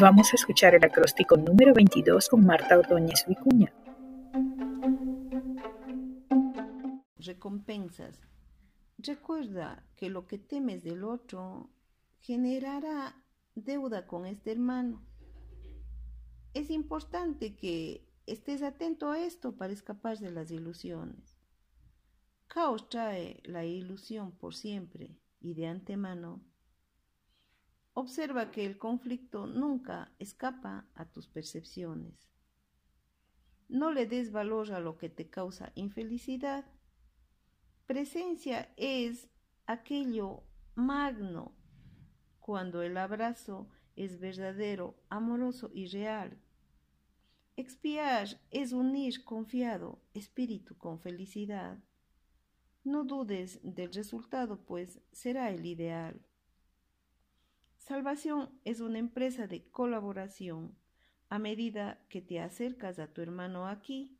Vamos a escuchar el acróstico número 22 con Marta Ordóñez Vicuña. Recompensas. Recuerda que lo que temes del otro generará deuda con este hermano. Es importante que estés atento a esto para escapar de las ilusiones. Caos trae la ilusión por siempre y de antemano. Observa que el conflicto nunca escapa a tus percepciones. No le des valor a lo que te causa infelicidad. Presencia es aquello magno cuando el abrazo es verdadero, amoroso y real. Expiar es unir confiado espíritu con felicidad. No dudes del resultado, pues será el ideal. Salvación es una empresa de colaboración. A medida que te acercas a tu hermano aquí,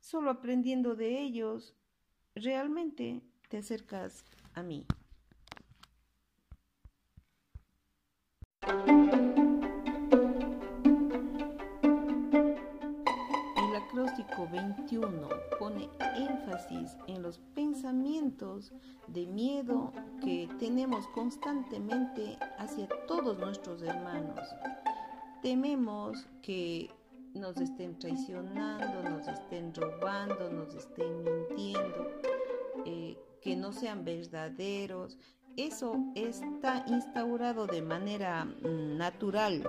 solo aprendiendo de ellos, realmente te acercas a mí. 21 pone énfasis en los pensamientos de miedo que tenemos constantemente hacia todos nuestros hermanos. Tememos que nos estén traicionando, nos estén robando, nos estén mintiendo, eh, que no sean verdaderos. Eso está instaurado de manera mm, natural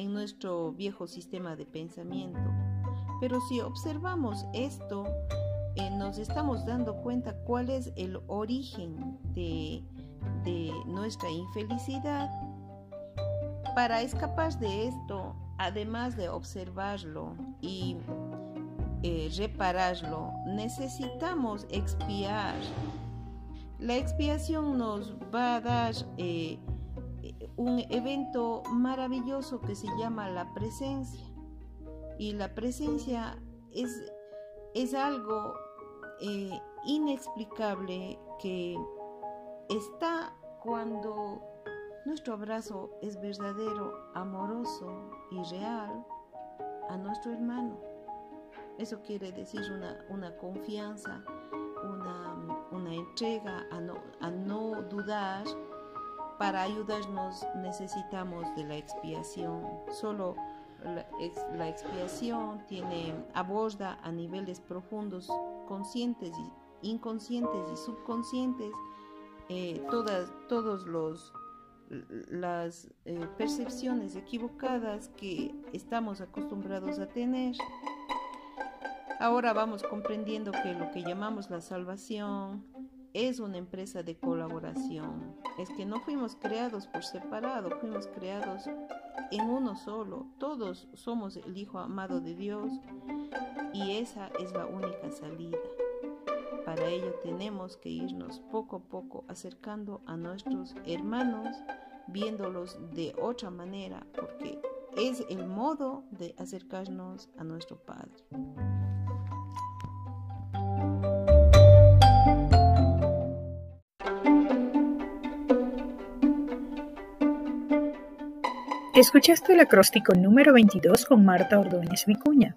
en nuestro viejo sistema de pensamiento. Pero si observamos esto, eh, nos estamos dando cuenta cuál es el origen de, nuestra infelicidad. Para escapar de esto, además de observarlo y eh, repararlo, necesitamos expiar. La expiación nos va a dar eh, un evento maravilloso que se llama la presencia. Y la presencia es, es algo eh, inexplicable que está cuando nuestro abrazo es verdadero, amoroso y real a nuestro hermano. Eso quiere decir una, confianza, una, entrega a no, a no dudar para ayudarnos necesitamos de la expiación. Solo la, expiación tiene aborda a niveles profundos, conscientes, y inconscientes y subconscientes eh, todas todos los las eh, percepciones equivocadas que estamos acostumbrados a tener. Ahora vamos comprendiendo que lo que llamamos la salvación es una empresa de colaboración. Es que no fuimos creados por separado, fuimos creados en uno solo. Todos somos el Hijo amado de Dios y esa es la única salida. Para ello tenemos que irnos poco a poco acercando a nuestros hermanos, viéndolos de otra manera, porque es el modo de acercarnos a nuestro Padre. Escuchaste el acróstico número 22 con Marta Ordóñez Vicuña.